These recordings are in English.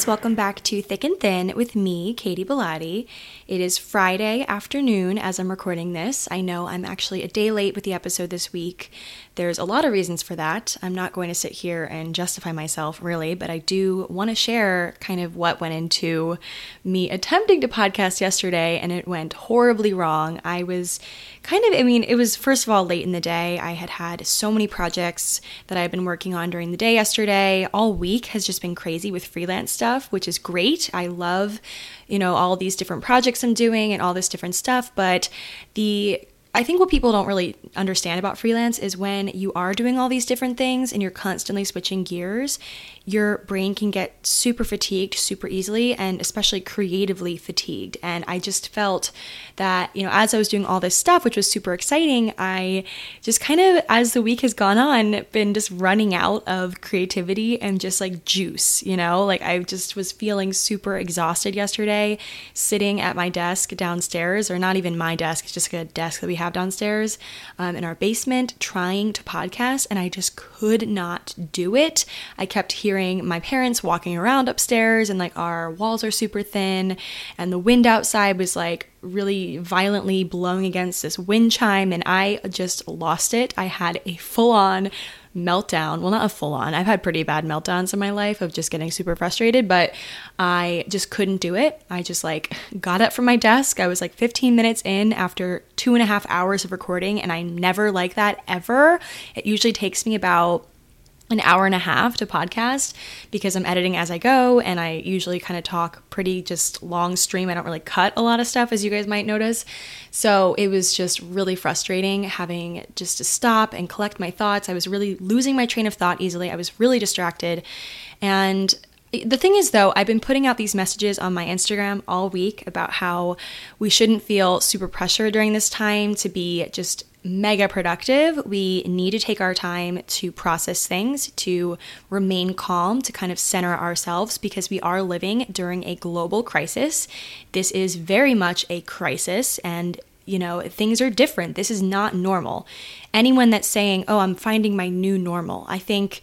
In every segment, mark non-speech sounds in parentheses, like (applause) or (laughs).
guys, welcome back to Thick and Thin with me, Katy Bellotte. It is Friday afternoon as I'm recording this. I know I'm actually a day late with the episode this week. There's a lot of reasons for that. I'm not going to sit here and justify myself really, but I do want to share kind of what went into me attempting to podcast yesterday and it went horribly wrong. I was kind of, I mean, it was first of all late in the day. I had had so many projects that I've been working on during the day yesterday. All week has just been crazy with freelance stuff, which is great. I love, you know, all these different projects I'm doing and all this different stuff, but the I think what people don't really understand about freelance is when you are doing all these different things and you're constantly switching gears, your brain can get super fatigued super easily and especially creatively fatigued. And I just felt that, you know, as I was doing all this stuff, which was super exciting, I just kind of, as the week has gone on, been just running out of creativity and just like juice, you know? Like I just was feeling super exhausted yesterday, sitting at my desk downstairs, or not even my desk, it's just a desk that we have downstairs um, in our basement, trying to podcast, and I just could not do it. I kept hearing hearing my parents walking around upstairs and like our walls are super thin and the wind outside was like really violently blowing against this wind chime and I just lost it. I had a full on meltdown. Well, not a full on. I've had pretty bad meltdowns in my life of just getting super frustrated, but I just couldn't do it. I just like got up from my desk. I was like 15 minutes in after two and a half hours of recording, and I never like that ever. It usually takes me about an hour and a half to podcast because I'm editing as I go and I usually kind of talk pretty just long stream. I don't really cut a lot of stuff as you guys might notice. So it was just really frustrating having just to stop and collect my thoughts. I was really losing my train of thought easily. I was really distracted. And the thing is, though, I've been putting out these messages on my Instagram all week about how we shouldn't feel super pressure during this time to be just mega productive. We need to take our time to process things, to remain calm, to kind of center ourselves because we are living during a global crisis. This is very much a crisis and you know, things are different. This is not normal. Anyone that's saying, "Oh, I'm finding my new normal." I think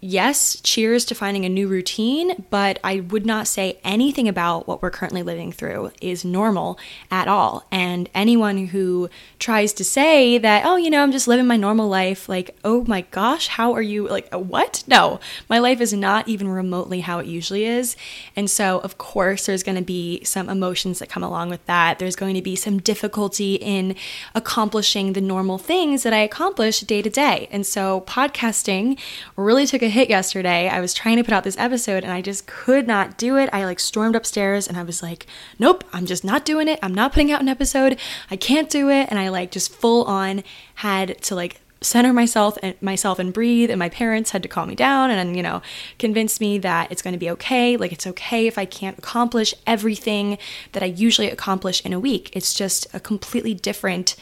yes, cheers to finding a new routine, but I would not say anything about what we're currently living through is normal at all. And anyone who tries to say that, oh, you know, I'm just living my normal life, like, oh my gosh, how are you? Like, uh, what? No, my life is not even remotely how it usually is. And so, of course, there's going to be some emotions that come along with that. There's going to be some difficulty in accomplishing the normal things that I accomplish day to day. And so, podcasting really took a hit yesterday. I was trying to put out this episode and I just could not do it. I like stormed upstairs and I was like, nope, I'm just not doing it. I'm not putting out an episode. I can't do it. And I like just full on had to like center myself and myself and breathe and my parents had to calm me down and you know convince me that it's going to be okay like it's okay if i can't accomplish everything that i usually accomplish in a week it's just a completely different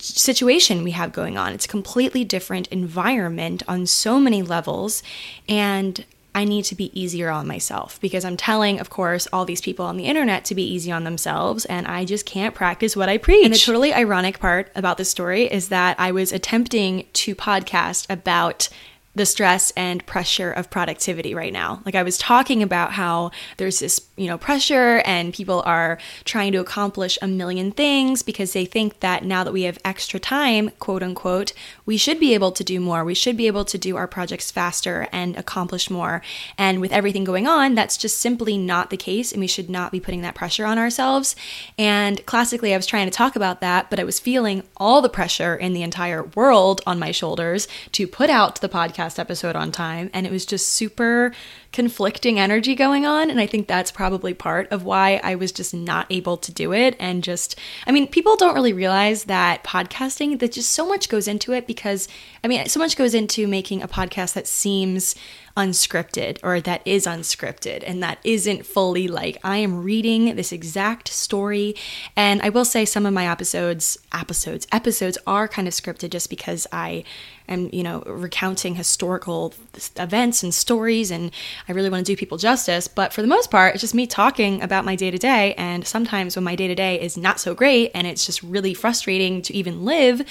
situation we have going on. It's a completely different environment on so many levels. And I need to be easier on myself because I'm telling, of course, all these people on the internet to be easy on themselves, and I just can't practice what I preach. And the totally ironic part about this story is that I was attempting to podcast about the stress and pressure of productivity right now. Like I was talking about how there's this, you know, pressure and people are trying to accomplish a million things because they think that now that we have extra time, quote unquote, we should be able to do more. We should be able to do our projects faster and accomplish more. And with everything going on, that's just simply not the case and we should not be putting that pressure on ourselves. And classically I was trying to talk about that, but I was feeling all the pressure in the entire world on my shoulders to put out the podcast episode on time. And it was just super conflicting energy going on. And I think that's probably part of why I was just not able to do it. And just, I mean, people don't really realize that podcasting, that just so much goes into it because, I mean, so much goes into making a podcast that seems unscripted or that is unscripted and that isn't fully like I am reading this exact story. And I will say some of my episodes, episodes, episodes are kind of scripted just because I am, you know, recounting historical events and stories and I really want to do people justice. But for the most part, it's just me talking about my day to day. And sometimes when my day to day is not so great and it's just really frustrating to even live,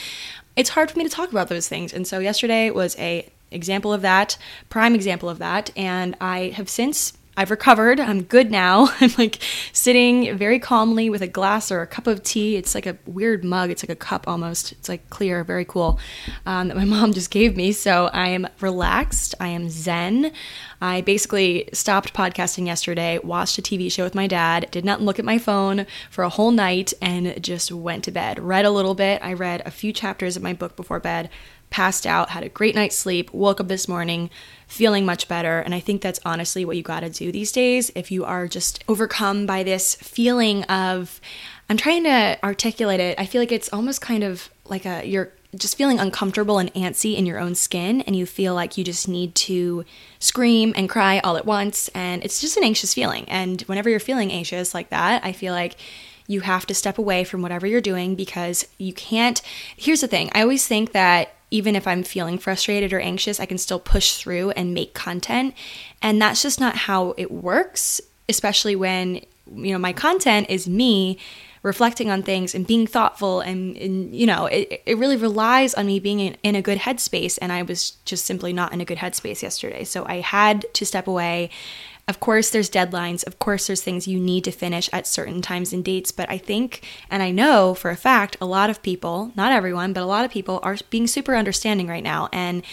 it's hard for me to talk about those things. And so yesterday was a example of that, prime example of that, and I have since I've recovered. I'm good now. (laughs) I'm like sitting very calmly with a glass or a cup of tea. It's like a weird mug. It's like a cup almost. It's like clear, very cool, um, that my (laughs) mom just gave me. So I am relaxed. I am zen. I basically stopped podcasting yesterday, watched a TV show with my dad, did not look at my phone for a whole night, and just went to bed. Read a little bit. I read a few chapters of my book before bed, passed out, had a great night's sleep, woke up this morning feeling much better. And I think that's honestly what you got to do these days if you are just overcome by this feeling of, I'm trying to articulate it. I feel like it's almost kind of like a, you're just feeling uncomfortable and antsy in your own skin, and you feel like you just need to scream and cry all at once. And it's just an anxious feeling. And whenever you're feeling anxious like that, I feel like you have to step away from whatever you're doing because you can't. Here's the thing I always think that even if I'm feeling frustrated or anxious, I can still push through and make content. And that's just not how it works, especially when, you know, my content is me reflecting on things and being thoughtful and, and you know it, it really relies on me being in, in a good headspace. And i was just simply not in a good headspace yesterday. So i had to step away of course, there's deadlines. Of course, there's things you need to finish at certain times and dates. But I think, and I know for a fact, a lot of people, not everyone, but a lot of people are being super understanding right now. And,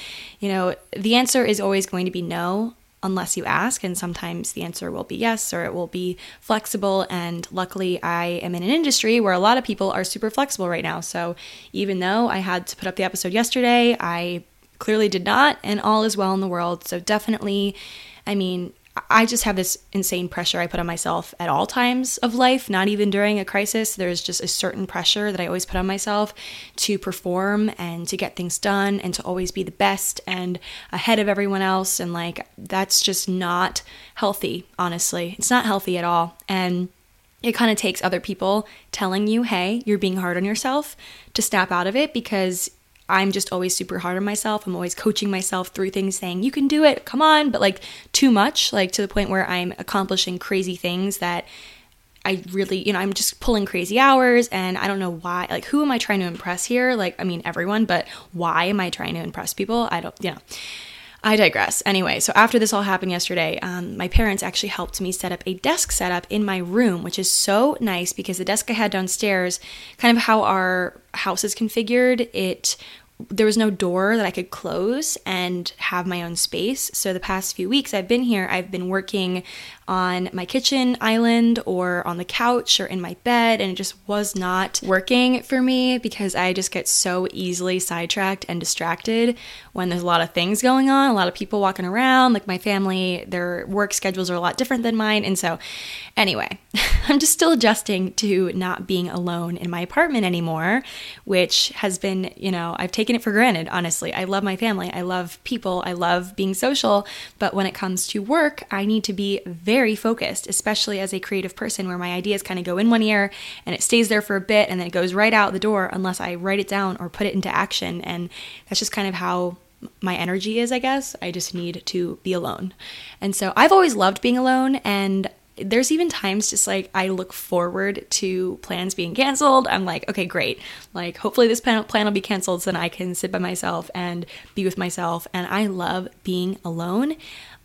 you know, the answer is always going to be no unless you ask. And sometimes the answer will be yes, or it will be flexible. And luckily, I am in an industry where a lot of people are super flexible right now. So even though I had to put up the episode yesterday, I clearly did not, and all is well in the world. So definitely, I mean, I just have this insane pressure I put on myself at all times of life, not even during a crisis. There's just a certain pressure that I always put on myself to perform and to get things done and to always be the best and ahead of everyone else. And like, that's just not healthy, honestly. It's not healthy at all. And it kind of takes other people telling you, hey, you're being hard on yourself to snap out of it because I'm just always super hard on myself. I'm always coaching myself through things, saying, you can do it, come on, but like too much, like to the point where I'm accomplishing crazy things that I really, you know, I'm just pulling crazy hours and I don't know why. Like, who am I trying to impress here? Like, I mean, everyone, but why am I trying to impress people? I don't, you know. I digress. Anyway, so after this all happened yesterday, um, my parents actually helped me set up a desk setup in my room, which is so nice because the desk I had downstairs, kind of how our house is configured, it there was no door that I could close and have my own space. So the past few weeks I've been here, I've been working on my kitchen island or on the couch or in my bed, and it just was not working for me because I just get so easily sidetracked and distracted when there's a lot of things going on, a lot of people walking around. Like my family, their work schedules are a lot different than mine. And so, anyway, (laughs) I'm just still adjusting to not being alone in my apartment anymore, which has been, you know, I've taken it for granted, honestly. I love my family, I love people, I love being social, but when it comes to work, I need to be very very focused, especially as a creative person where my ideas kind of go in one ear and it stays there for a bit and then it goes right out the door unless I write it down or put it into action. And that's just kind of how my energy is, I guess. I just need to be alone. And so I've always loved being alone and there's even times just like I look forward to plans being canceled. I'm like, okay, great. Like, hopefully this plan, plan will be canceled so then I can sit by myself and be with myself. And I love being alone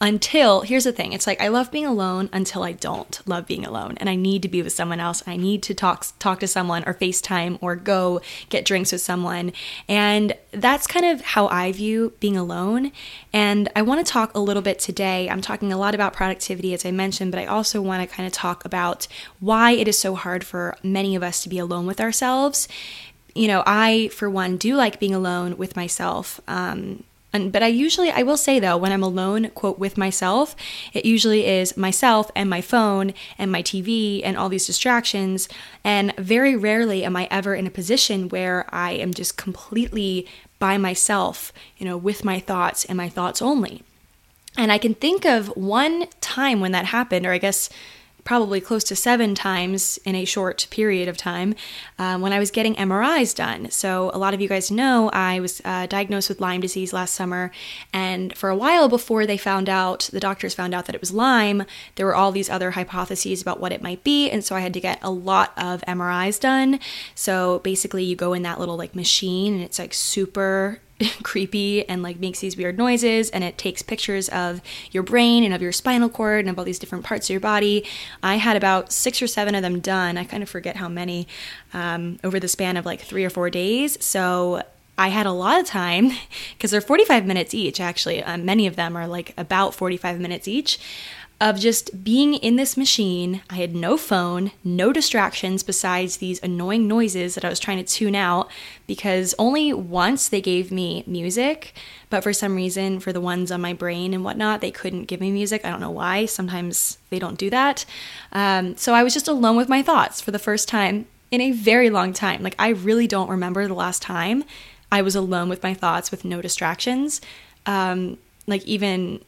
until here's the thing it's like i love being alone until i don't love being alone and i need to be with someone else i need to talk talk to someone or facetime or go get drinks with someone and that's kind of how i view being alone and i want to talk a little bit today. I'm talking a lot about productivity as i mentioned but i also want to kind of talk about why it is so hard for many of us to be alone with ourselves. You know i for one do like being alone with myself um, and, but I usually, I will say though, when I'm alone, quote, with myself, it usually is myself and my phone and my TV and all these distractions. And very rarely am I ever in a position where I am just completely by myself, you know, with my thoughts and my thoughts only. And I can think of one time when that happened, or I guess probably close to seven times in a short period of time um, when I was getting MRIs done. So, a lot of you guys know I was uh, diagnosed with Lyme disease last summer, and for a while before they found out, the doctors found out that it was Lyme, there were all these other hypotheses about what it might be, and so I had to get a lot of MRIs done. So, basically, you go in that little like machine, and it's like super (laughs) creepy and like makes these weird noises and it takes pictures of your brain and of your spinal cord and of all these different parts of your body. I had about six or seven of them done. I kind of forget how many um, over the span of like three or four days. So I had a lot of time (laughs) because they're 45 minutes each, actually. Um, many of them are like about 45 minutes each of just being in this machine. I had no phone, no distractions besides these annoying noises that I was trying to tune out because only once they gave me music, but for some reason, for the ones on my brain and whatnot, they couldn't give me music. I don't know why. Sometimes they don't do that. Um, so I was just alone with my thoughts for the first time in a very long time. Like, I really don't remember the last time I was alone with my thoughts with no distractions. Um, like, even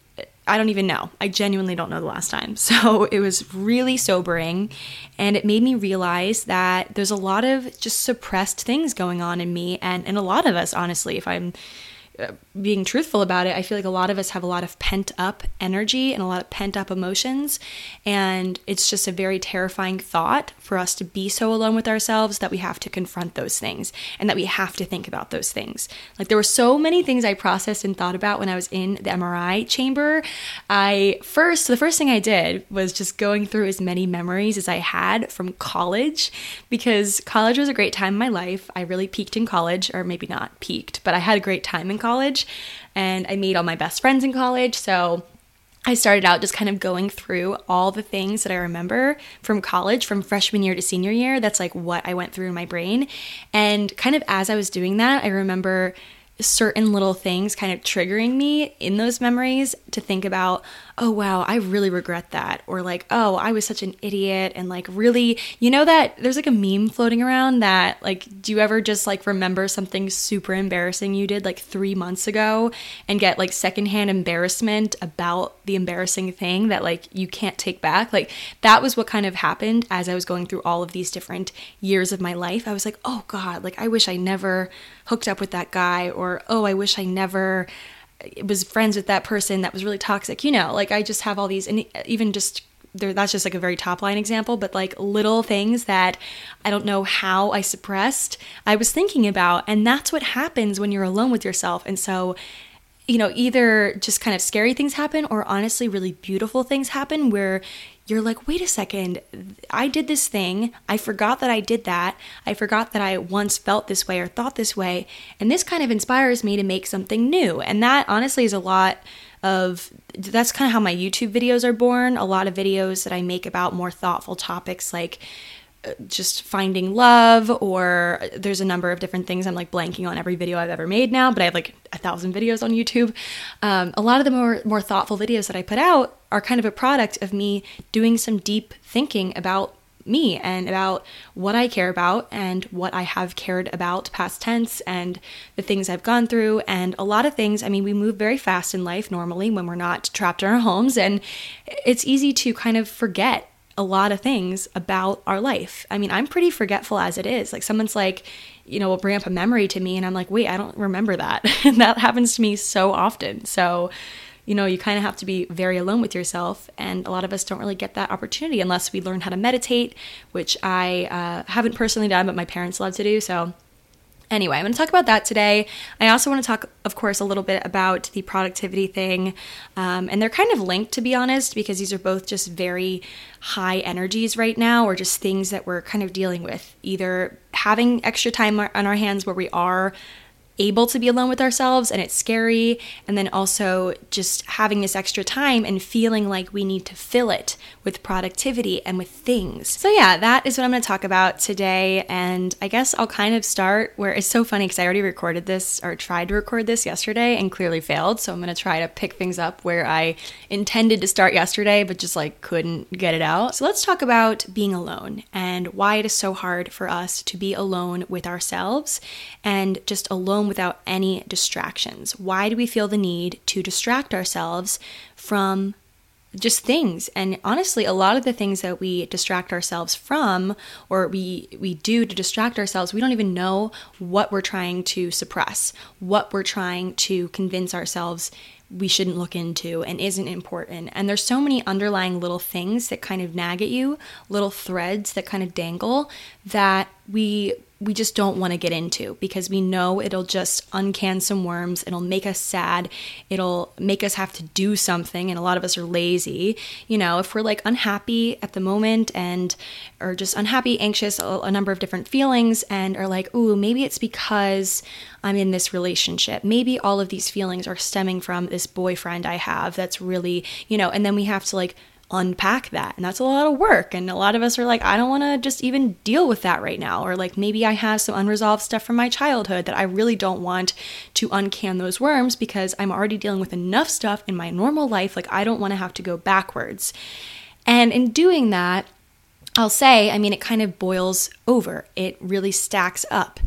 I don't even know. I genuinely don't know the last time. (laughs) So it was really sobering. And it made me realize that there's a lot of just suppressed things going on in me and, and a lot of us, honestly, if I'm being truthful about it, I feel like a lot of us have a lot of pent up energy and a lot of pent up emotions. And it's just a very terrifying thought for us to be so alone with ourselves that we have to confront those things and that we have to think about those things. Like there were so many things I processed and thought about when I was in the MRI chamber. I first, the first thing I did was just going through as many memories as I had from college because college was a great time in my life. I really peaked in college, or maybe not peaked, but I had a great time in college college and I made all my best friends in college. So I started out just kind of going through all the things that I remember from college, from freshman year to senior year. That's like what I went through in my brain. And kind of as I was doing that, I remember certain little things kind of triggering me in those memories to think about, oh wow, I really regret that. Or like, oh, I was such an idiot. And like, really, you know, that there's like a meme floating around that, like, do you ever just like remember something super embarrassing you did like three months ago and get like secondhand embarrassment about the embarrassing thing that like you can't take back? Like, that was what kind of happened as I was going through all of these different years of my life. I was like, oh God, like, I wish I never hooked up with that guy. Or, oh, I wish I never was friends with that person that was really toxic. You know, like I just have all these, and even just there, that's just like a very top line example, but like little things that I don't know how I suppressed, I was thinking about. And that's what happens when you're alone with yourself. And so, you know, either just kind of scary things happen or honestly really beautiful things happen where you're like, wait a second, I did this thing. I forgot that I did that. I forgot that I once felt this way or thought this way. And this kind of inspires me to make something new. And that honestly is a lot of that's kind of how my YouTube videos are born. A lot of videos that I make about more thoughtful topics like just finding love or there's a number of different things i'm like blanking on every video i've ever made now but i have like a thousand videos on youtube um, a lot of the more more thoughtful videos that i put out are kind of a product of me doing some deep thinking about me and about what i care about and what i have cared about past tense and the things i've gone through and a lot of things i mean we move very fast in life normally when we're not trapped in our homes and it's easy to kind of forget a lot of things about our life. I mean, I'm pretty forgetful as it is. Like someone's like, you know, will bring up a memory to me and I'm like, wait, I don't remember that. and (laughs) that happens to me so often. So, you know, you kind of have to be very alone with yourself. And a lot of us don't really get that opportunity unless we learn how to meditate, which I uh, haven't personally done, but my parents love to do. So Anyway, I'm going to talk about that today. I also want to talk, of course, a little bit about the productivity thing. Um, and they're kind of linked, to be honest, because these are both just very high energies right now, or just things that we're kind of dealing with. Either having extra time on our hands where we are able to be alone with ourselves and it's scary. And then also just having this extra time and feeling like we need to fill it with productivity and with things. So, yeah, that is what I'm going to talk about today. And I guess I'll kind of start where it's so funny because I already recorded this or tried to record this yesterday and clearly failed. So, I'm going to try to pick things up where I intended to start yesterday, but just like couldn't get it out. So, let's talk about being alone and why it is so hard for us to be alone with ourselves and just alone without any distractions? Why do we feel the need to distract ourselves from just things. And honestly a lot of the things that we distract ourselves from or we we do to distract ourselves we don't even know what we're trying to suppress what we're trying to convince ourselves we shouldn't look into and isn't important. And there's so many underlying little things that kind of nag at you little threads that kind of dangle that we we just don't want to get into because we know it'll just uncan some worms. It'll make us sad. It'll make us have to do something. And a lot of us are lazy. You know, if we're like unhappy at the moment and or just unhappy, anxious, a, a number of different feelings, and are like, ooh, maybe it's because I'm in this relationship. Maybe all of these feelings are stemming from this boyfriend I have that's really, you know, and then we have to like unpack that. And that's a lot of work. And a lot of us are like, I don't want to just even deal with that right now. Or like maybe I have some unresolved stuff from my childhood that I really don't want to uncan those worms because I'm already dealing with enough stuff in my normal life. Like I don't want to have to go backwards. And in doing that, I'll say, I mean, it kind of boils over. It really stacks up.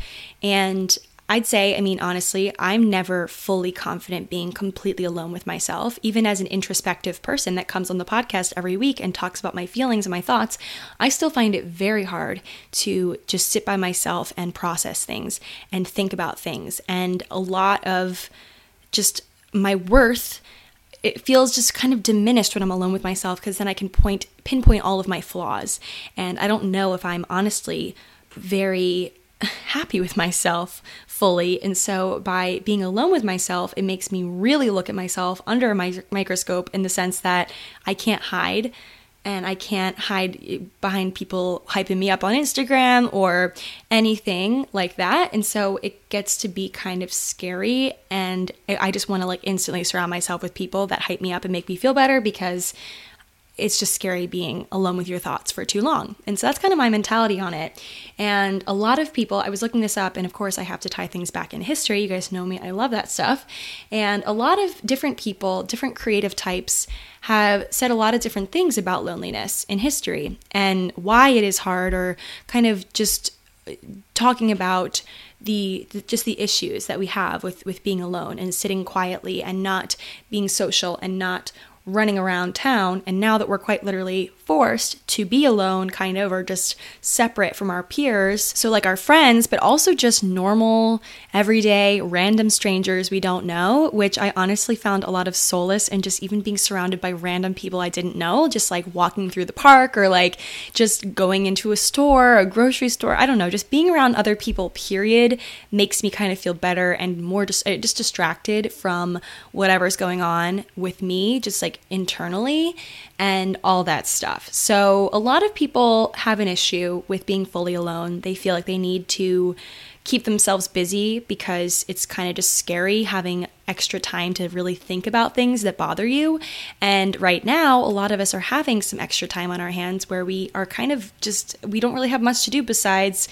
And I'd say, I mean, honestly, I'm never fully confident being completely alone with myself. Even as an introspective person that comes on the podcast every week and talks about my feelings and my thoughts, I still find it very hard to just sit by myself and process things and think about things. And a lot of just my worth it feels just kind of diminished when I'm alone with myself because then I can point pinpoint all of my flaws and I don't know if I'm honestly very happy with myself fully. And so by being alone with myself, it makes me really look at myself under a mi- microscope in the sense that I can't hide and I can't hide behind people hyping me up on Instagram or anything like that. And so it gets to be kind of scary. And I just want to like instantly surround myself with people that hype me up and make me feel better because it's just scary being alone with your thoughts for too long. And so that's kind of my mentality on it. And a lot of people, I was looking this up, and of course, I have to tie things back in history. You guys know me, I love that stuff. And a lot of different people, different creative types, have said a lot of different things about loneliness in history and why it is hard, or kind of just talking about the, the, just the issues that we have with with being alone and sitting quietly and not being social and not running around town. And now that we're quite literally forced to be alone, kind of, or just separate from our peers. So, like our friends, but also just normal, everyday, random strangers we don't know, which I honestly found a lot of solace in just even being surrounded by random people I didn't know, just like walking through the park or like just going into a store, a grocery store. I don't know, just being around other people, period, makes me kind of feel better and more just, uh, just distracted from whatever's going on with me, just like internally and all that stuff. So, a lot of people have an issue with being fully alone. They feel like they need to keep themselves busy because it's kind of just scary having extra time to really think about things that bother you. And right now, a lot of us are having some extra time on our hands where we are kind of just, we don't really have much to do besides.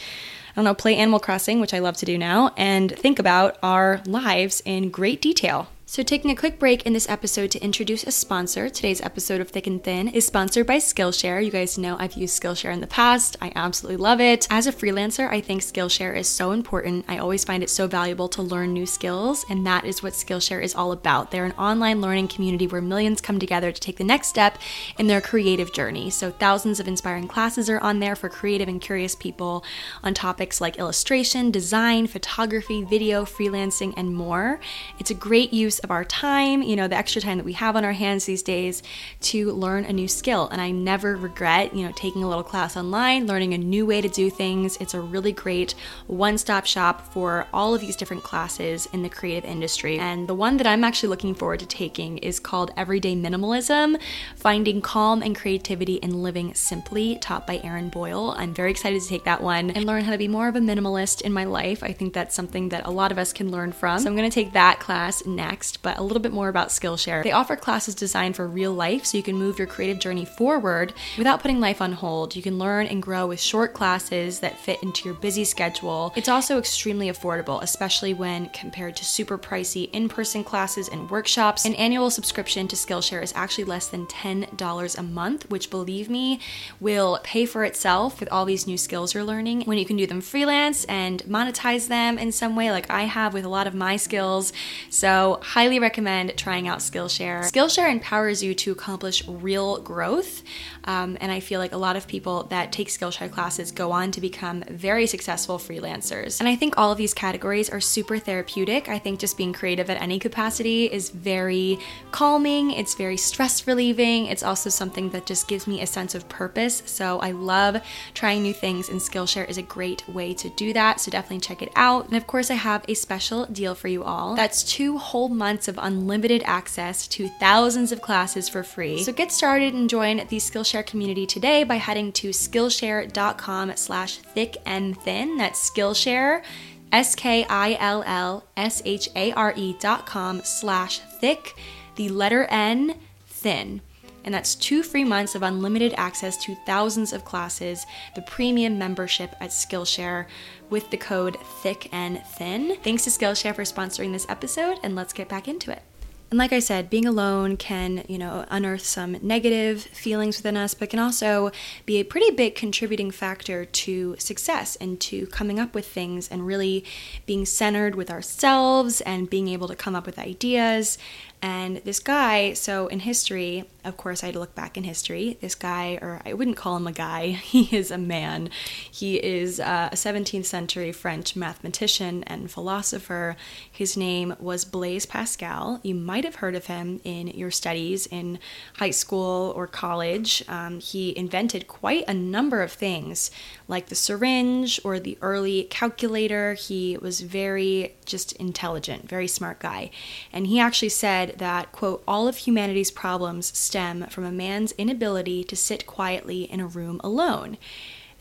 I don't know, play Animal Crossing, which I love to do now, and think about our lives in great detail. So, taking a quick break in this episode to introduce a sponsor. Today's episode of Thick and Thin is sponsored by Skillshare. You guys know I've used Skillshare in the past. I absolutely love it. As a freelancer, I think Skillshare is so important. I always find it so valuable to learn new skills, and that is what Skillshare is all about. They're an online learning community where millions come together to take the next step in their creative journey. So, thousands of inspiring classes are on there for creative and curious people on topics like illustration, design, photography, video, freelancing, and more. It's a great use of our time, you know, the extra time that we have on our hands these days to learn a new skill. And I never regret, you know, taking a little class online, learning a new way to do things. It's a really great one stop shop for all of these different classes in the creative industry. And the one that I'm actually looking forward to taking is called Everyday Minimalism Finding Calm and Creativity in Living Simply, taught by Erin Boyle. I'm very excited to take that one and learn how to be more of a minimalist in my life. I think that's something that a lot of us can learn from. So I'm going to take that class next next, but a little bit more about Skillshare. They offer classes designed for real life so you can move your creative journey forward without putting life on hold. You can learn and grow with short classes that fit into your busy schedule. It's also extremely affordable, especially when compared to super pricey in person classes and workshops. An annual subscription to Skillshare is actually less than $10 a month, which believe me will pay for itself with all these new skills you're learning when you can do them freelance and monetize them in some way, like I have with a lot of my skills. So, highly recommend trying out Skillshare. Skillshare empowers you to accomplish real growth. Um, and I feel like a lot of people that take Skillshare classes go on to become very successful freelancers. And I think all of these categories are super therapeutic. I think just being creative at any capacity is very calming, it's very stress relieving. It's also something that just gives me a sense of purpose. So I love trying new things, and Skillshare is a great way to do that. So definitely check it out. And of course, I have a special deal for you all. That's two whole months of unlimited access to thousands of classes for free. So get started and join the Skillshare community today by heading to Skillshare.com slash thick and thin. That's Skillshare, S-K-I-L-L-S-H-A-R-E dot com slash thick, the letter N, thin and that's two free months of unlimited access to thousands of classes, the premium membership at Skillshare with the code thick and thin. Thanks to Skillshare for sponsoring this episode, and let's get back into it. And like I said, being alone can, you know, unearth some negative feelings within us, but can also be a pretty big contributing factor to success and to coming up with things and really being centered with ourselves and being able to come up with ideas and this guy, so in history, of course, I had to look back in history. This guy, or I wouldn't call him a guy, (laughs) he is a man. He is uh, a 17th century French mathematician and philosopher. His name was Blaise Pascal. You might have heard of him in your studies in high school or college. Um, he invented quite a number of things, like the syringe or the early calculator. He was very just intelligent, very smart guy. And he actually said that, quote, all of humanity's problems stem from a man's inability to sit quietly in a room alone.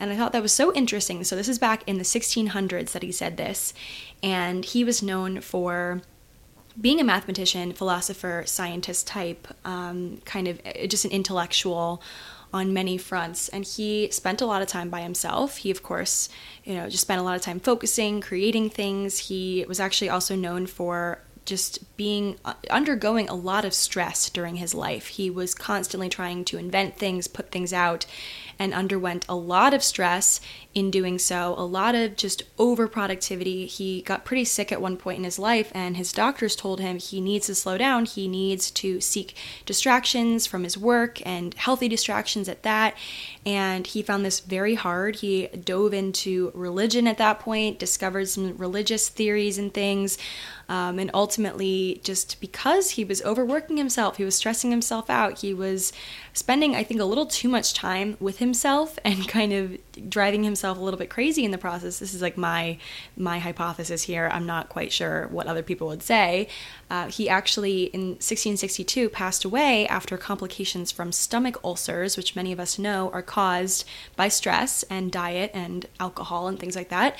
And I thought that was so interesting. So, this is back in the 1600s that he said this. And he was known for being a mathematician, philosopher, scientist type, um, kind of uh, just an intellectual on many fronts and he spent a lot of time by himself he of course you know just spent a lot of time focusing creating things he was actually also known for just being uh, undergoing a lot of stress during his life he was constantly trying to invent things put things out and underwent a lot of stress in doing so, a lot of just overproductivity. He got pretty sick at one point in his life, and his doctors told him he needs to slow down. He needs to seek distractions from his work and healthy distractions at that. And he found this very hard. He dove into religion at that point, discovered some religious theories and things. Um, and ultimately, just because he was overworking himself, he was stressing himself out, he was spending, I think, a little too much time with himself (laughs) and kind of driving himself a little bit crazy in the process. This is like my my hypothesis here. I'm not quite sure what other people would say. Uh, he actually, in 1662, passed away after complications from stomach ulcers, which many of us know are caused by stress and diet and alcohol and things like that.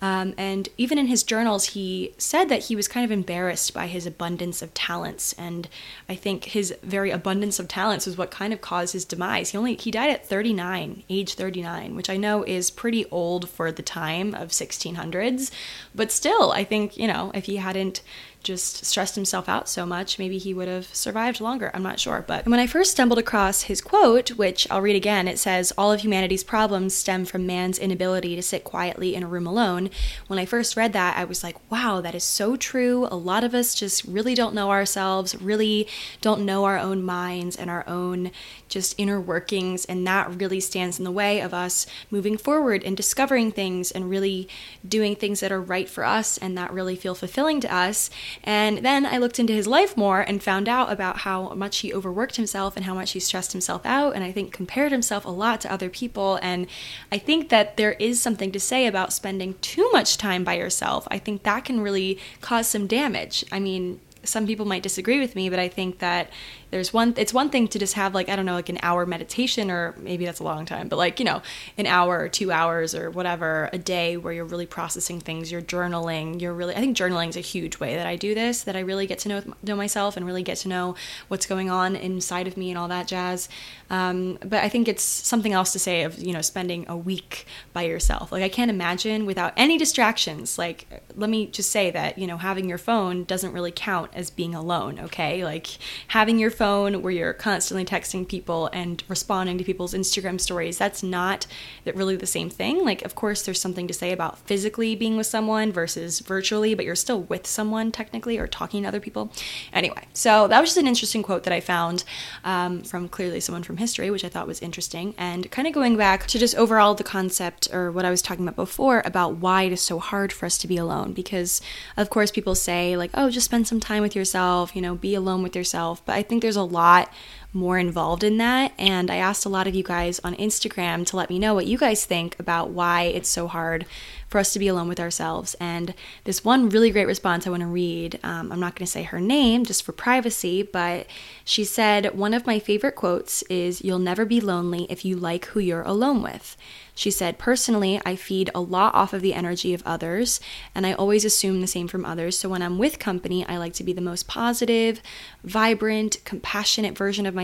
Um, and even in his journals, he said that he was kind of embarrassed by his abundance of talents. And I think his very abundance of talents was what kind of caused his demise. He only he died at 39, age 39, which I know is pretty old for the time of 1600s. But still, I think you know if he hadn't just stressed himself out so much, maybe he would have survived longer. I'm not sure. But when I first stumbled across his quote, which I'll read again, it says, All of humanity's problems stem from man's inability to sit quietly in a room alone. When I first read that, I was like, wow, that is so true. A lot of us just really don't know ourselves, really don't know our own minds and our own just inner workings. And that really stands in the way of us moving forward and discovering things and really doing things that are right for us and that really feel fulfilling to us. And then I looked into his life more and found out about how much he overworked himself and how much he stressed himself out. And I think compared himself a lot to other people. And I think that there is something to say about spending too much time by yourself. I think that can really cause some damage. I mean, some people might disagree with me, but I think that there's one it's one thing to just have like i don't know like an hour meditation or maybe that's a long time but like you know an hour or two hours or whatever a day where you're really processing things you're journaling you're really i think journaling is a huge way that i do this that i really get to know know myself and really get to know what's going on inside of me and all that jazz. Um, but i think it's something else to say of you know spending a week by yourself. Like i can't imagine without any distractions. Like let me just say that you know having your phone doesn't really count as being alone okay? Like having your phone phone where you're constantly texting people and responding to people's Instagram stories. That's not really the same thing. Like, of course, there's something to say about physically being with someone versus virtually, but you're still with someone technically or talking to other people. Anyway, so that was just an interesting quote that I found um, from clearly someone from history, which I thought was interesting. And kind of going back to just overall the concept or what I was talking about before about why it is so hard for us to be alone. Because, of course, people say, like, oh, just spend some time with yourself, you know, be alone with yourself. But I think there's a lot more involved in that. And I asked a lot of you guys on Instagram to let me know what you guys think about why it's so hard for us to be alone with ourselves. And this one really great response I want to read, um, I'm not going to say her name just for privacy, but she said, One of my favorite quotes is, You'll never be lonely if you like who you're alone with. She said, Personally, I feed a lot off of the energy of others, and I always assume the same from others. So when I'm with company, I like to be the most positive, vibrant, compassionate version of myself.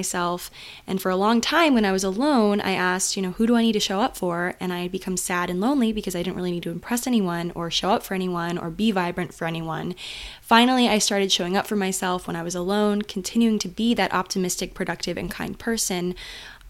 And for a long time, when I was alone, I asked, you know, who do I need to show up for? And I had become sad and lonely because I didn't really need to impress anyone or show up for anyone or be vibrant for anyone. Finally, I started showing up for myself when I was alone, continuing to be that optimistic, productive, and kind person.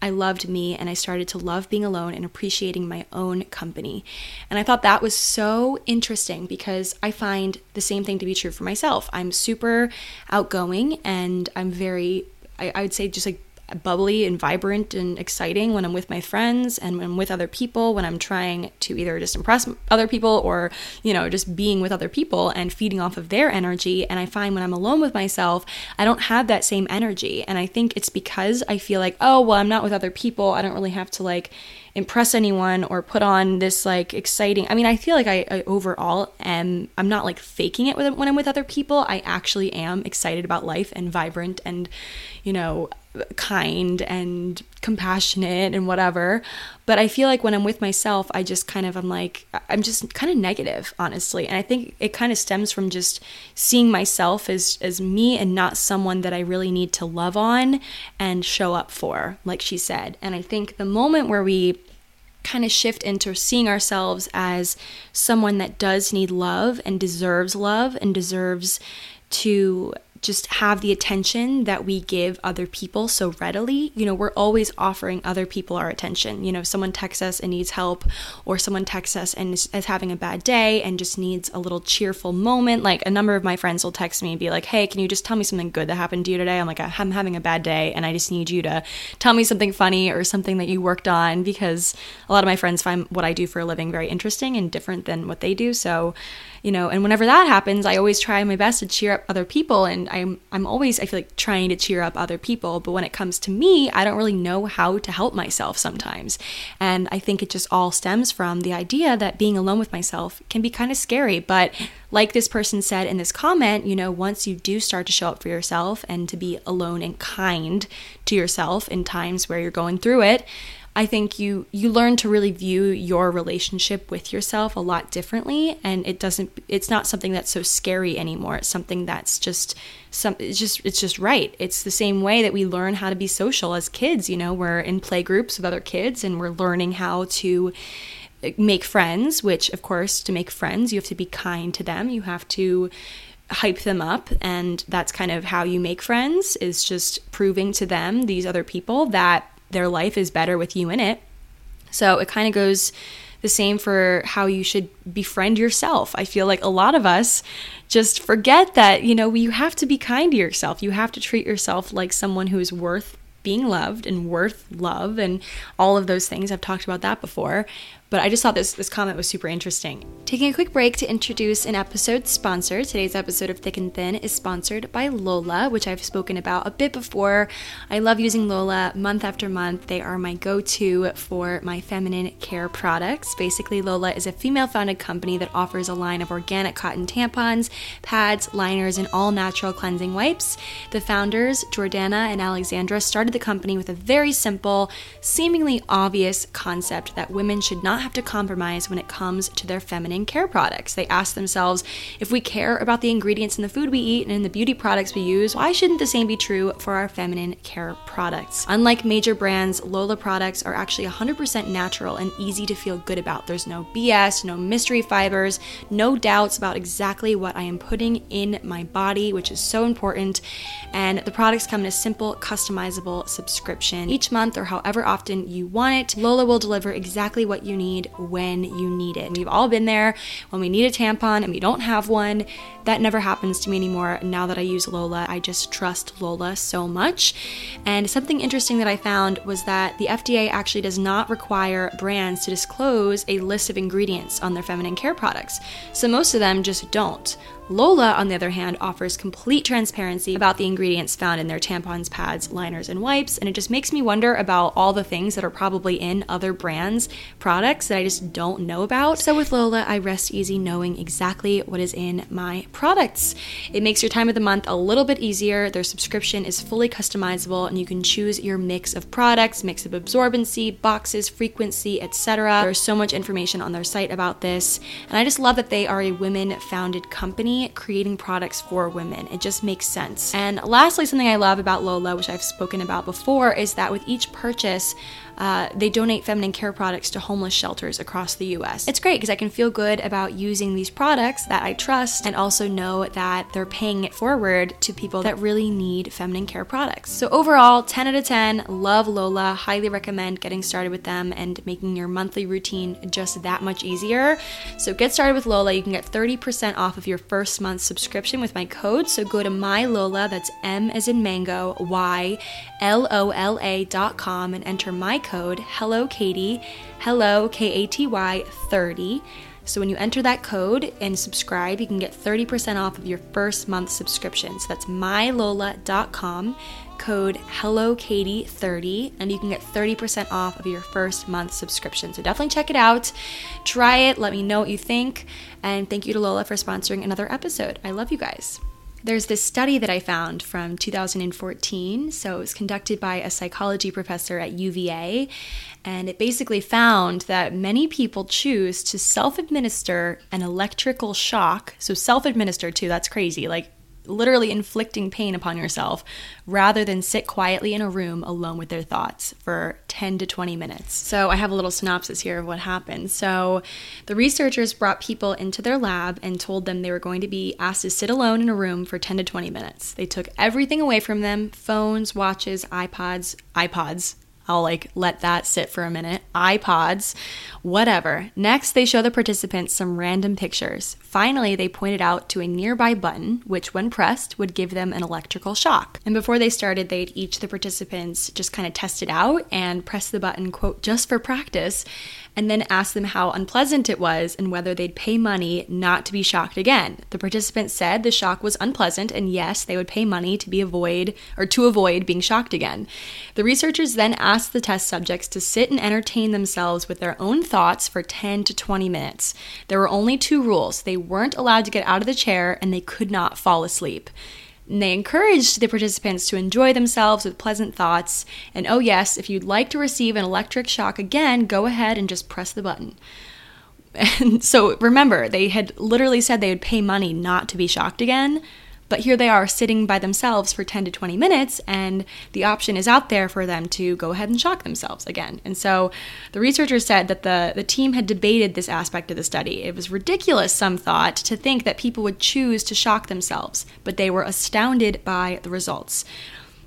I loved me and I started to love being alone and appreciating my own company. And I thought that was so interesting because I find the same thing to be true for myself. I'm super outgoing and I'm very, I, I would say, just like bubbly and vibrant and exciting when I'm with my friends and when I'm with other people, when I'm trying to either just impress other people or, you know, just being with other people and feeding off of their energy. And I find when I'm alone with myself, I don't have that same energy. And I think it's because I feel like, oh, well, I'm not with other people. I don't really have to like impress anyone or put on this like exciting i mean i feel like I, I, overall am i'm not like faking it when i'm with other people. I actually am excited about life and vibrant and you know kind and compassionate and whatever. But I feel like when I'm with myself, I just kind of, I'm like, I'm just kind of negative, honestly. And I think it kind of stems from just seeing myself as, as me and not someone that I really need to love on and show up for, like she said. And I think the moment where we kind of shift into seeing ourselves as someone that does need love and deserves love and deserves to just have the attention that we give other people so readily. You know, we're always offering other people our attention. You know, someone texts us and needs help, or someone texts us and is, is, having a bad day and just needs a little cheerful moment. Like a number of my friends will text me and be like, hey, can you just tell me something good that happened to you today? I'm like, I'm having a bad day and I just need you to tell me something funny or something that you worked on because a lot of my friends find what I do for a living very interesting and different than what they do. So, you know, and whenever that happens, I always try my best to cheer up other people and I'm I'm always I feel like trying to cheer up other people, but when it comes to me, I don't really know how to help myself sometimes. And I think it just all stems from the idea that being alone with myself can be kind of scary, but like this person said in this comment, you know, once you do start to show up for yourself and to be alone and kind to yourself in times where you're going through it, I think you you learn to really view your relationship with yourself a lot differently and it doesn't it's not something that's so scary anymore. It's something that's just some it's just it's just right. It's the same way that we learn how to be social as kids, you know, we're in play groups with other kids and we're learning how to eh, make friends, which of course to make friends you have to be kind to them. You have to hype them up and that's kind of how you make friends is just proving to them these other people that their life is better with you in it. So it kind of goes the same for how you should befriend yourself. I feel like a lot of us just forget that, you know, you have to be kind to yourself. You have to treat yourself like someone who is worth being loved and worth love and all of those things. I've talked about that before. But I just thought this, this comment was super interesting. Taking a quick break to introduce an episode sponsor. Today's episode of Thick and Thin is sponsored by Lola, which I've spoken about a bit before. I love using Lola month after month. They are my go to for my feminine care products. Basically, Lola is a female founded company that offers a line of organic cotton tampons, pads, liners, and all natural cleansing wipes. The founders, Jordana and Alexandra, started started the company with a very simple, seemingly obvious concept that women should not have to compromise when it comes to their feminine care products. They ask themselves if we care about the ingredients in the food we eat and in the beauty products we use, why shouldn't the same be true for our feminine care products? Unlike major brands, Lola products are actually 100% natural and easy to feel good about. There's no BS, no mystery fibers, no doubts about exactly what I am putting in my body, which is so important. And the products come in a simple, customizable subscription each month or however often you want it. Lola will deliver exactly what you need when you need it. We've all been there when we need a tampon and we don't have one. That never happens to me anymore now that I use Lola. I just trust Lola so much. And something interesting that I found was that the FDA actually does not require brands to disclose a list of ingredients on their feminine care products. So most of them just don't. Lola, on the other hand, offers complete transparency about the ingredients found in their tampons, pads, liners, and wipes, and it just makes me wonder about all the things that are probably in other brands' products that I just don't know about. So with Lola, I rest easy knowing exactly what is in my products. It makes your time of the month a little bit easier. Their subscription is fully customizable, and you can choose your mix of products, mix of absorbency, boxes, frequency, etc. There's so much information on their site about this, and I just love that they are a women-founded company creating products for women. It just makes sense. And lastly, something I love about Lola, which I've spoken about before, is that with each purchase, uh, they donate feminine care products to homeless shelters across the US. It's great because I can feel good about using these products that I trust and also know that they're paying it forward to people that really need feminine care products. So, overall, 10 out of 10, love Lola, highly recommend getting started with them and making your monthly routine just that much easier. So, get started with Lola. You can get 30% off of your first month subscription with my code. So, go to my Lola, that's M as in mango, Y L O L A dot com, and enter my code Hello Katy, Hello K A T Y 30. So when you enter that code and subscribe, you can get 30% off of your first month subscription. So that's mylola.com, code Hello Katy 30, and you can get 30% off of your first month subscription. So definitely check it out. Try it, let me know what you think, and thank you to Lola for sponsoring another episode. I love you guys. There's this study that I found from 2014. So it was conducted by a psychology professor at UVA. And it basically found that many people choose to self administer an electrical shock. So self administer too, that's crazy. Like literally inflicting pain upon yourself rather than sit quietly in a room alone with their thoughts for 10 to 20 minutes. So, I have a little synopsis here of what happened. So, the researchers brought people into their lab and told them they were going to be asked to sit alone in a room for 10 to 20 minutes. They took everything away from them phones, watches, iPods, iPods, I'll like let that sit for a minute. iPods, whatever. Next, they show the participants some random pictures. Finally, they pointed out to a nearby button, which, when pressed, would give them an electrical shock. And before they started, they'd each the participants just kind of test it out and press the button, quote, just for practice and then asked them how unpleasant it was and whether they'd pay money not to be shocked again. The participants said the shock was unpleasant and yes, they would pay money to be avoid or to avoid being shocked again. The researchers then asked the test subjects to sit and entertain themselves with their own thoughts for 10 to 20 minutes. There were only two rules. They weren't allowed to get out of the chair and they could not fall asleep. And they encouraged the participants to enjoy themselves with pleasant thoughts. And oh, yes, if you'd like to receive an electric shock again, go ahead and just press the button. (laughs) And so remember, they had literally said they would pay money not to be shocked again. But here they are sitting by themselves for 10 to 20 minutes, and the option is out there for them to go ahead and shock themselves again. And so the researchers said that the, the team had debated this aspect of the study. It was ridiculous, some thought, to think that people would choose to shock themselves, but they were astounded by the results.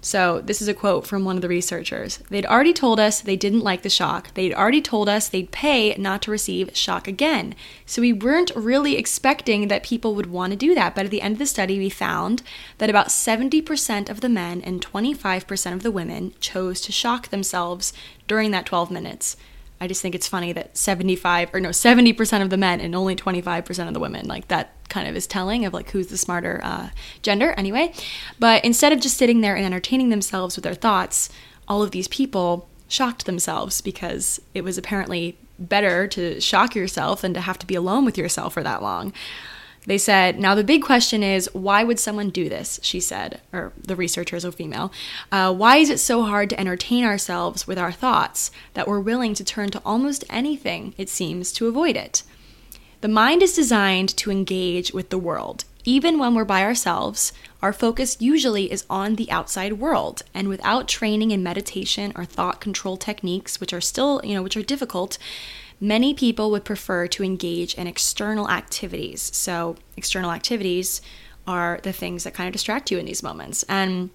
So, this is a quote from one of the researchers. They'd already told us they didn't like the shock. They'd already told us they'd pay not to receive shock again. So, we weren't really expecting that people would want to do that. But at the end of the study, we found that about 70% of the men and 25% of the women chose to shock themselves during that 12 minutes. I just think it's funny that 75 or no 70% of the men and only 25% of the women like that kind of is telling of like who's the smarter uh, gender anyway. But instead of just sitting there and entertaining themselves with their thoughts all of these people shocked themselves because it was apparently better to shock yourself than to have to be alone with yourself for that long They said, now the big question is, why would someone do this? She said, or the researchers a female. Uh, why is it so hard to entertain ourselves with our thoughts that we're willing to turn to almost anything, it seems, to avoid it? The mind is designed to engage with the world. Even when we're by ourselves, our focus usually is on the outside world. And without training in meditation or thought control techniques, which are still, you know, which are difficult, many people would prefer to engage in external activities. So, external activities are the things that kind of distract you in these moments. And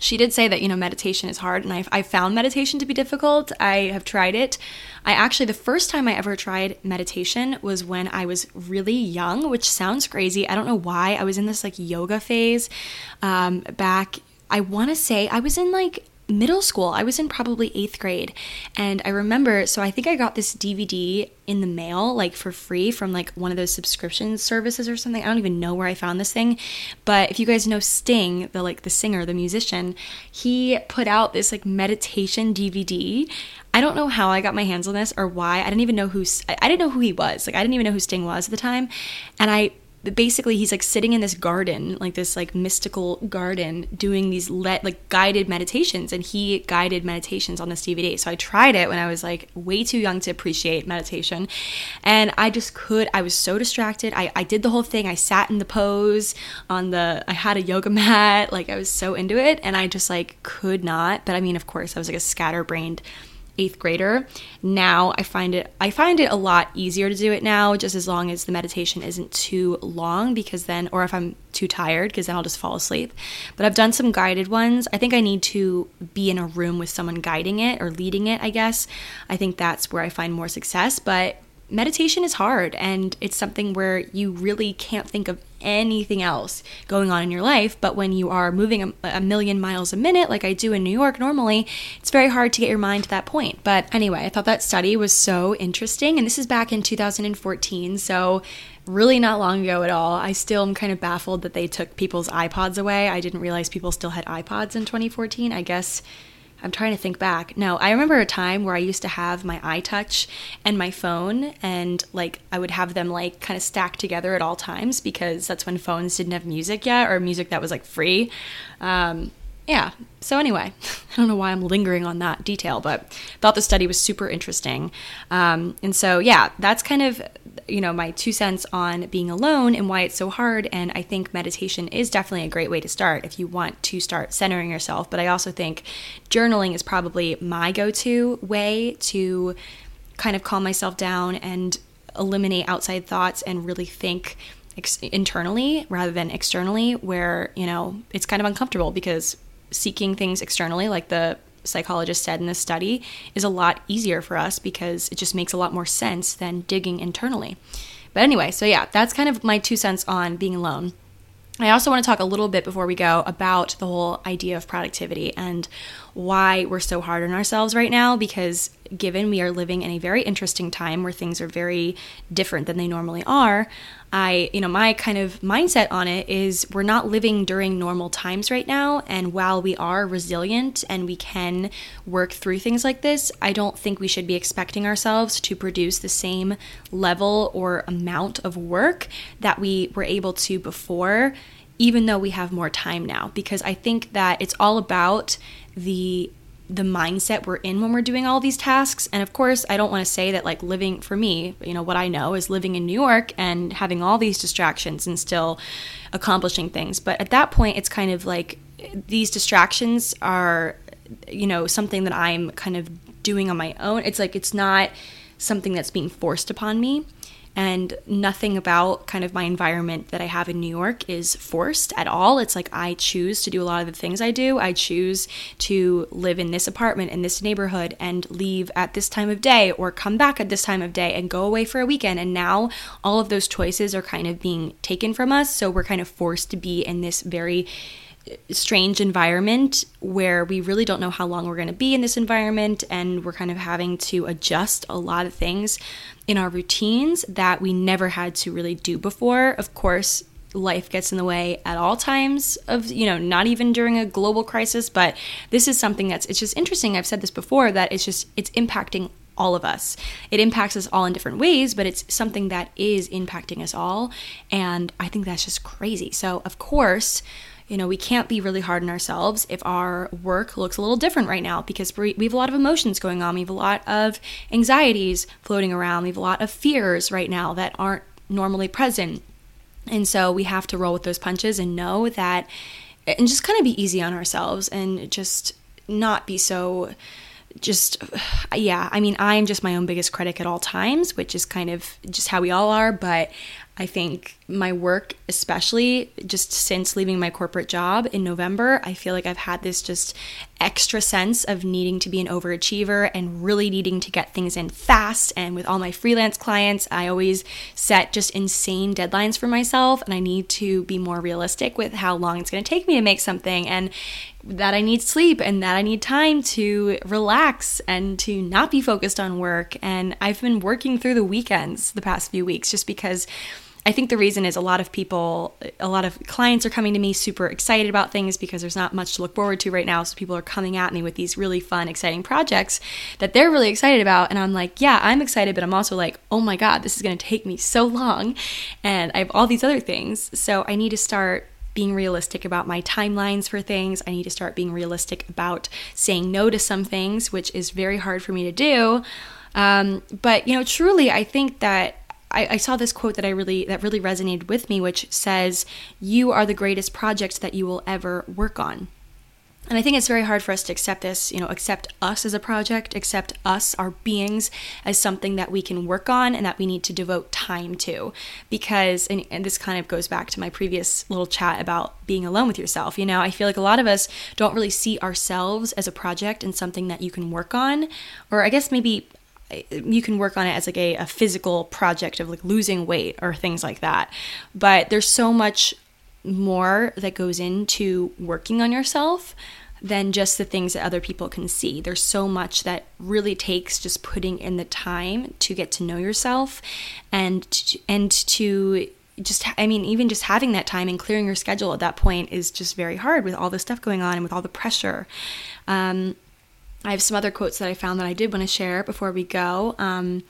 she did say that you know meditation is hard and I've, i found meditation to be difficult i have tried it i actually the first time i ever tried meditation was when i was really young which sounds crazy i don't know why i was in this like yoga phase um, back i want to say i was in like middle school. I was in probably eighth grade. And I remember, so I think I got this DVD in the mail, like for free from like one of those subscription services or something. I don't even know where I found this thing. But if you guys know Sting, the like the singer, the musician, he put out this like meditation DVD. I don't know how I got my hands on this or why. I didn't even know who I didn't know who he was. Like I didn't even know who Sting was at the time. And I basically he's like sitting in this garden like this like mystical garden doing these let like guided meditations and he guided meditations on this dvd so i tried it when i was like way too young to appreciate meditation. And i just could i was so distracted. I, I did the whole thing. I sat in the pose on the i had a yoga mat. Like i was so into it and i just like could not. But i mean of course i was like a scatterbrained eighth grader. Now I find it I find it a lot easier to do it now, just as long as the meditation isn't too long, because then, or if I'm too tired, because then I'll just fall asleep. But I've done some guided ones. I think I need to be in a room with someone guiding it or leading it. I guess I think that's where I find more success. But meditation is hard and it's something where you really can't think of anything else going on in your life. But when you are moving a, a, million miles a minute, like I do in New York normally, it's very hard to get your mind to that point. But anyway, I thought that study was so interesting. And this is back in 2014. So really not long ago at all. I still am kind of baffled that they took people's iPods away. I didn't realize people still had iPods in 2014. I guess I'm trying to think back. No, I remember a time where I used to have my iTouch and my phone, and like I would have them like kind of stacked together at all times because that's when phones didn't have music yet or music that was like free. Um, yeah. So anyway, (laughs) I don't know why I'm lingering on that detail, but thought the study was super interesting. Um, and so yeah, that's kind of you know, my two cents on being alone and why it's so hard. And I think meditation is definitely a great way to start if you want to start centering yourself. But I also think journaling is probably my go to way to kind of calm myself down and eliminate outside thoughts and really think internally rather than externally, where, you know, it's kind of uncomfortable because seeking things externally, like the psychologist said in this study, is a lot easier for us because it just makes a lot more sense than digging internally. But anyway, so yeah, that's kind of my two cents on being alone. I also want to talk a little bit before we go about the whole idea of productivity and why we're so hard on ourselves right now because given we are living in a very interesting time where things are very different than they normally are, I, you know, my kind of mindset on it is we're not living during normal times right now. And while we are resilient and we can work through things like this, I don't think we should be expecting ourselves to produce the same level or amount of work that we were able to before, even though we have more time now. Because I think that it's all about the the mindset we're in when we're doing all these tasks. And of course, I don't want to say that like living for me, you know, what I know is living in New York and having all these distractions and still accomplishing things. But at that point, it's kind of like these distractions are, you know, something that I'm kind of doing on my own. It's like it's not something that's being forced upon me and nothing about kind of my environment that I have in New York is forced at all. It's like I choose to do a lot of the things I do. I choose to live in this apartment in this neighborhood and leave at this time of day or come back at this time of day and go away for a weekend. And now all of those choices are kind of being taken from us. So we're kind of forced to be in this very strange environment where we really don't know how long we're going to be in this environment and we're kind of having to adjust a lot of things in our routines that we never had to really do before. Of course, life gets in the way at all times of you know not even during a global crisis but this is something that's it's just interesting i've said this before that it's just it's impacting all of us. It impacts us all in different ways, but it's something that is impacting us all. And I think that's just crazy. So, of course, you know, we can't be really hard on ourselves if our work looks a little different right now because we have a lot of emotions going on. We have a lot of anxieties floating around. We have a lot of fears right now that aren't normally present. And so we have to roll with those punches and know that, and just kind of be easy on ourselves and just not be so just yeah i mean i'm just my own biggest critic at all times which is kind of just how we all are but I think my work, especially just since leaving my corporate job in November, I feel like I've had this just extra sense of needing to be an overachiever and really needing to get things in fast. And with all my freelance clients, I always set just insane deadlines for myself, and I need to be more realistic with how long it's going to take me to make something. And that I need sleep and that I need time to relax and to not be focused on work. And I've been working through the weekends the past few weeks just because I think the reason is a lot of people, a lot of clients are coming to me super excited about things because there's not much to look forward to right now. So people are coming at me with these really fun, exciting projects that they're really excited about. And I'm like, yeah, I'm excited, but I'm also like, oh my God, this is going to take me so long. And I have all these other things. So I need to start being realistic about my timelines for things. I need to start being realistic about saying no to some things, which is very hard for me to do. Um, but you know, truly, I think that I, I, saw this quote that I really that really resonated with me, which says, "You are the greatest project that you will ever work on." And I think it's very hard for us to accept this, you know, accept us as a project, accept us, our beings, as something that we can work on and that we need to devote time to. Because, and, and, this kind of goes back to my previous little chat about being alone with yourself. You know, I feel like a lot of us don't really see ourselves as a project and something that you can work on. Or I guess maybe you can work on it as like a, a physical project of like losing weight or things like that. But there's so much more that goes into working on yourself than just the things that other people can see. There's so much that really takes just putting in the time to get to know yourself and to, and to just I mean even just having that time and clearing your schedule at that point is just very hard with all the stuff going on and with all the pressure. Um, I have some other quotes that I found that I did want to share before we go. Um,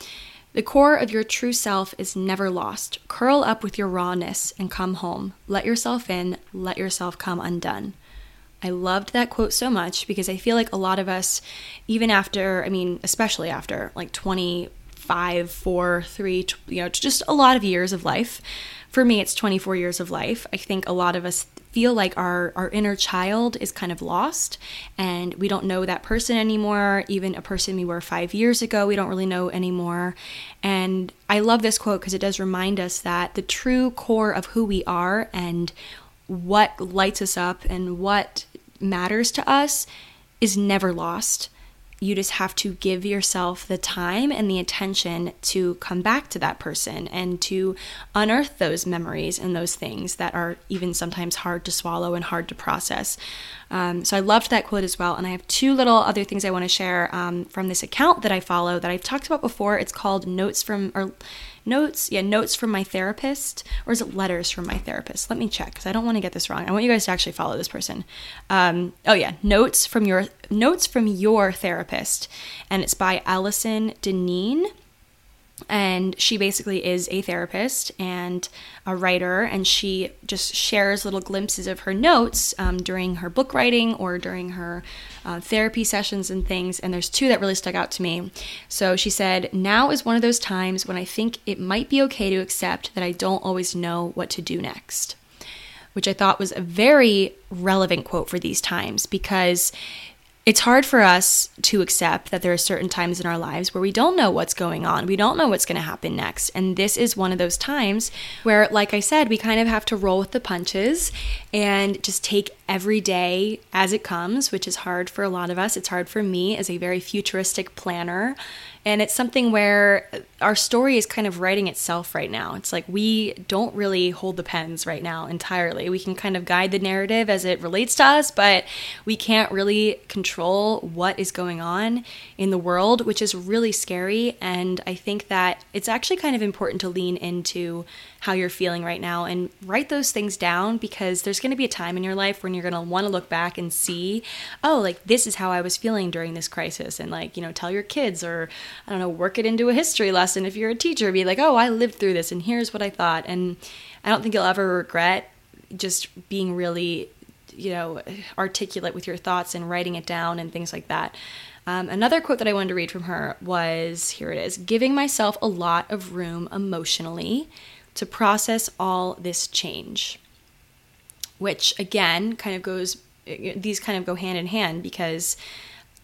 the core of your true self is never lost. Curl up with your rawness and come home. Let yourself in, let yourself come undone. I loved that quote so much because I feel like a lot of us, even after, I mean, especially after like 25, 4, 3, you know, just a lot of years of life. For me, it's 24 years of life. I think a lot of us feel like our, our inner child is kind of lost and we don't know that person anymore. Even a person we were five years ago, we don't really know anymore. And I love this quote because it does remind us that the true core of who we are and what lights us up and what matters to us is never lost you just have to give yourself the time and the attention to come back to that person and to unearth those memories and those things that are even sometimes hard to swallow and hard to process. Um, so I loved that quote as well. And I have two little other things I want to share um, from this account that I follow that I've talked about before. It's called Notes from, or notes, yeah, notes from my therapist, or is it letters from my therapist? Let me check because I don't want to get this wrong. I want you guys to actually follow this person. Um, oh yeah, notes from your notes from your therapist, and it's by Allyson Dinneen and she basically is a therapist and a writer and she just shares little glimpses of her notes um, during her book writing or during her uh, therapy sessions and things and there's two that really stuck out to me. So she said now is one of those times when i think it might be okay to accept that i don't always know what to do next which i thought was a very relevant quote for these times because it's hard for us to accept that there are certain times in our lives where we don't know what's going on. We don't know what's going to happen next. And this is one of those times where, like I said, we kind of have to roll with the punches and just take every day as it comes, which is hard for a lot of us. It's hard for me as a very futuristic planner and it's something where our story is kind of writing itself right now. It's like we don't really hold the pens right now entirely. We can kind of guide the narrative as it relates to us, but we can't really control what is going on in the world, which is really scary. And I think that it's actually kind of important to lean into how you're feeling right now and write those things down because there's going to be a time in your life when you're you're going to want to look back and see, oh, like this is how I was feeling during this crisis. And like, you know, tell your kids or, I don't know, work it into a history lesson if you're a teacher. Be like, oh, I lived through this and here's what I thought. And I don't think you'll ever regret just being really, you know, articulate with your thoughts and writing it down and things like that. Um, another quote that I wanted to read from her was here it is giving myself a lot of room emotionally to process all this change. Which again kind of goes, these kind of go hand in hand because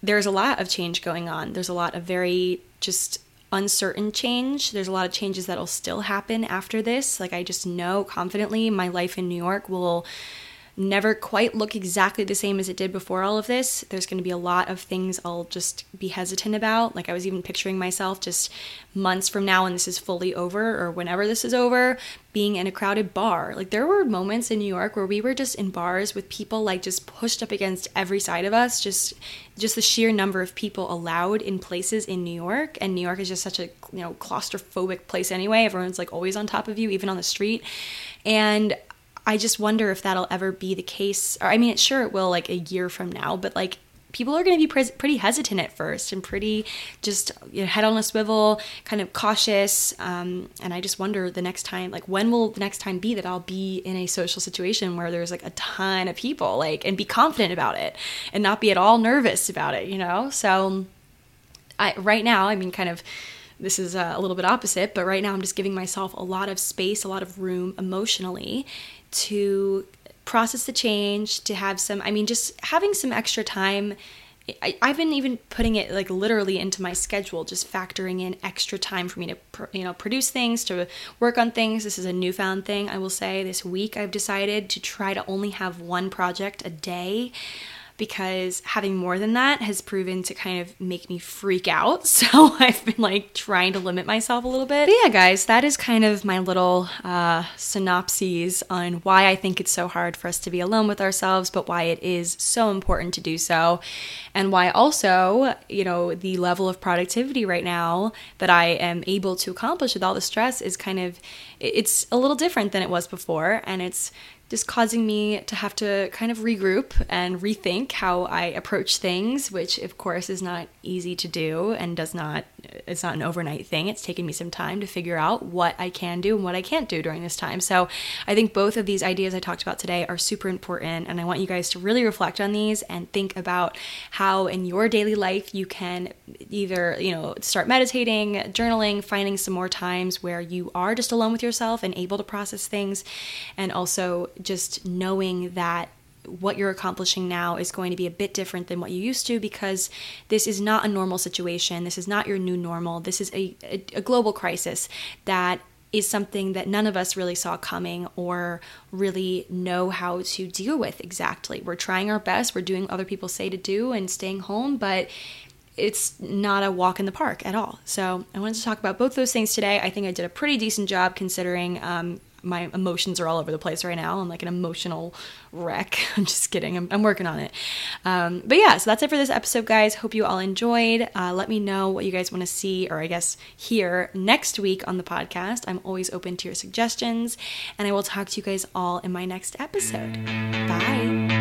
there's a lot of change going on. There's a lot of very just uncertain change. There's a lot of changes that'll still happen after this. Like, I just know confidently my life in New York will never quite look exactly the same as it did before all of this. There's going to be a lot of things I'll just be hesitant about. Like I was even picturing myself just months from now when this is fully over or whenever this is over, being in a crowded bar. Like there were moments in New York where we were just in bars with people like just pushed up against every side of us, just just the sheer number of people allowed in places in New York. And New York is just such a, you know, claustrophobic place anyway. Everyone's like always on top of you even on the street. And I just wonder if that'll ever be the case. Or I mean, it sure it will like a year from now, but like people are going to be pre- pretty hesitant at first and pretty just you know, head on a swivel, kind of cautious. Um, and I just wonder the next time, like when will the next time be that I'll be in a social situation where there's like a ton of people, like, and be confident about it and not be at all nervous about it, you know? So I, right now, I mean, kind of this is uh, a little bit opposite, but right now I'm just giving myself a lot of space, a lot of room emotionally to process the change, to have some, I mean, just having some extra time. I, have been even putting it like literally into my schedule, just factoring in extra time for me to, you know, produce things, to work on things. This is a newfound thing, I will say. This week, I've decided to try to only have one project a day because having more than that has proven to kind of make me freak out. (laughs) So I've been like trying to limit myself a little bit. But yeah, guys, that is kind of my little uh, synopses on why I think it's so hard for us to be alone with ourselves, but why it is so important to do so. And why also, you know, the level of productivity right now that I am able to accomplish with all the stress is kind of, it's a little different than it was before. And it's just causing me to have to kind of regroup and rethink how I approach things, which of course is not easy to do and does not it's not an overnight thing. It's taken me some time to figure out what I can do and what I can't do during this time. So, I think both of these ideas I talked about today are super important and I want you guys to really reflect on these and think about how in your daily life you can either, you know, start meditating, journaling, finding some more times where you are just alone with yourself and able to process things and also just knowing that what you're accomplishing now is going to be a bit different than what you used to because this is not a normal situation. This is not your new normal. This is a, a, a global crisis that is something that none of us really saw coming or really know how to deal with exactly. We're trying our best, we're doing what other people say to do and staying home, but it's not a walk in the park at all. So I wanted to talk about both those things today. I think I did a pretty decent job considering um, my emotions are all over the place right now. I'm like an emotional wreck. (laughs) I'm just kidding. I'm, I'm working on it. Um, but yeah, so that's it for this episode, guys. Hope you all enjoyed. Uh, let me know what you guys want to see or I guess hear next week on the podcast. I'm always open to your suggestions, and I will talk to you guys all in my next episode. Bye.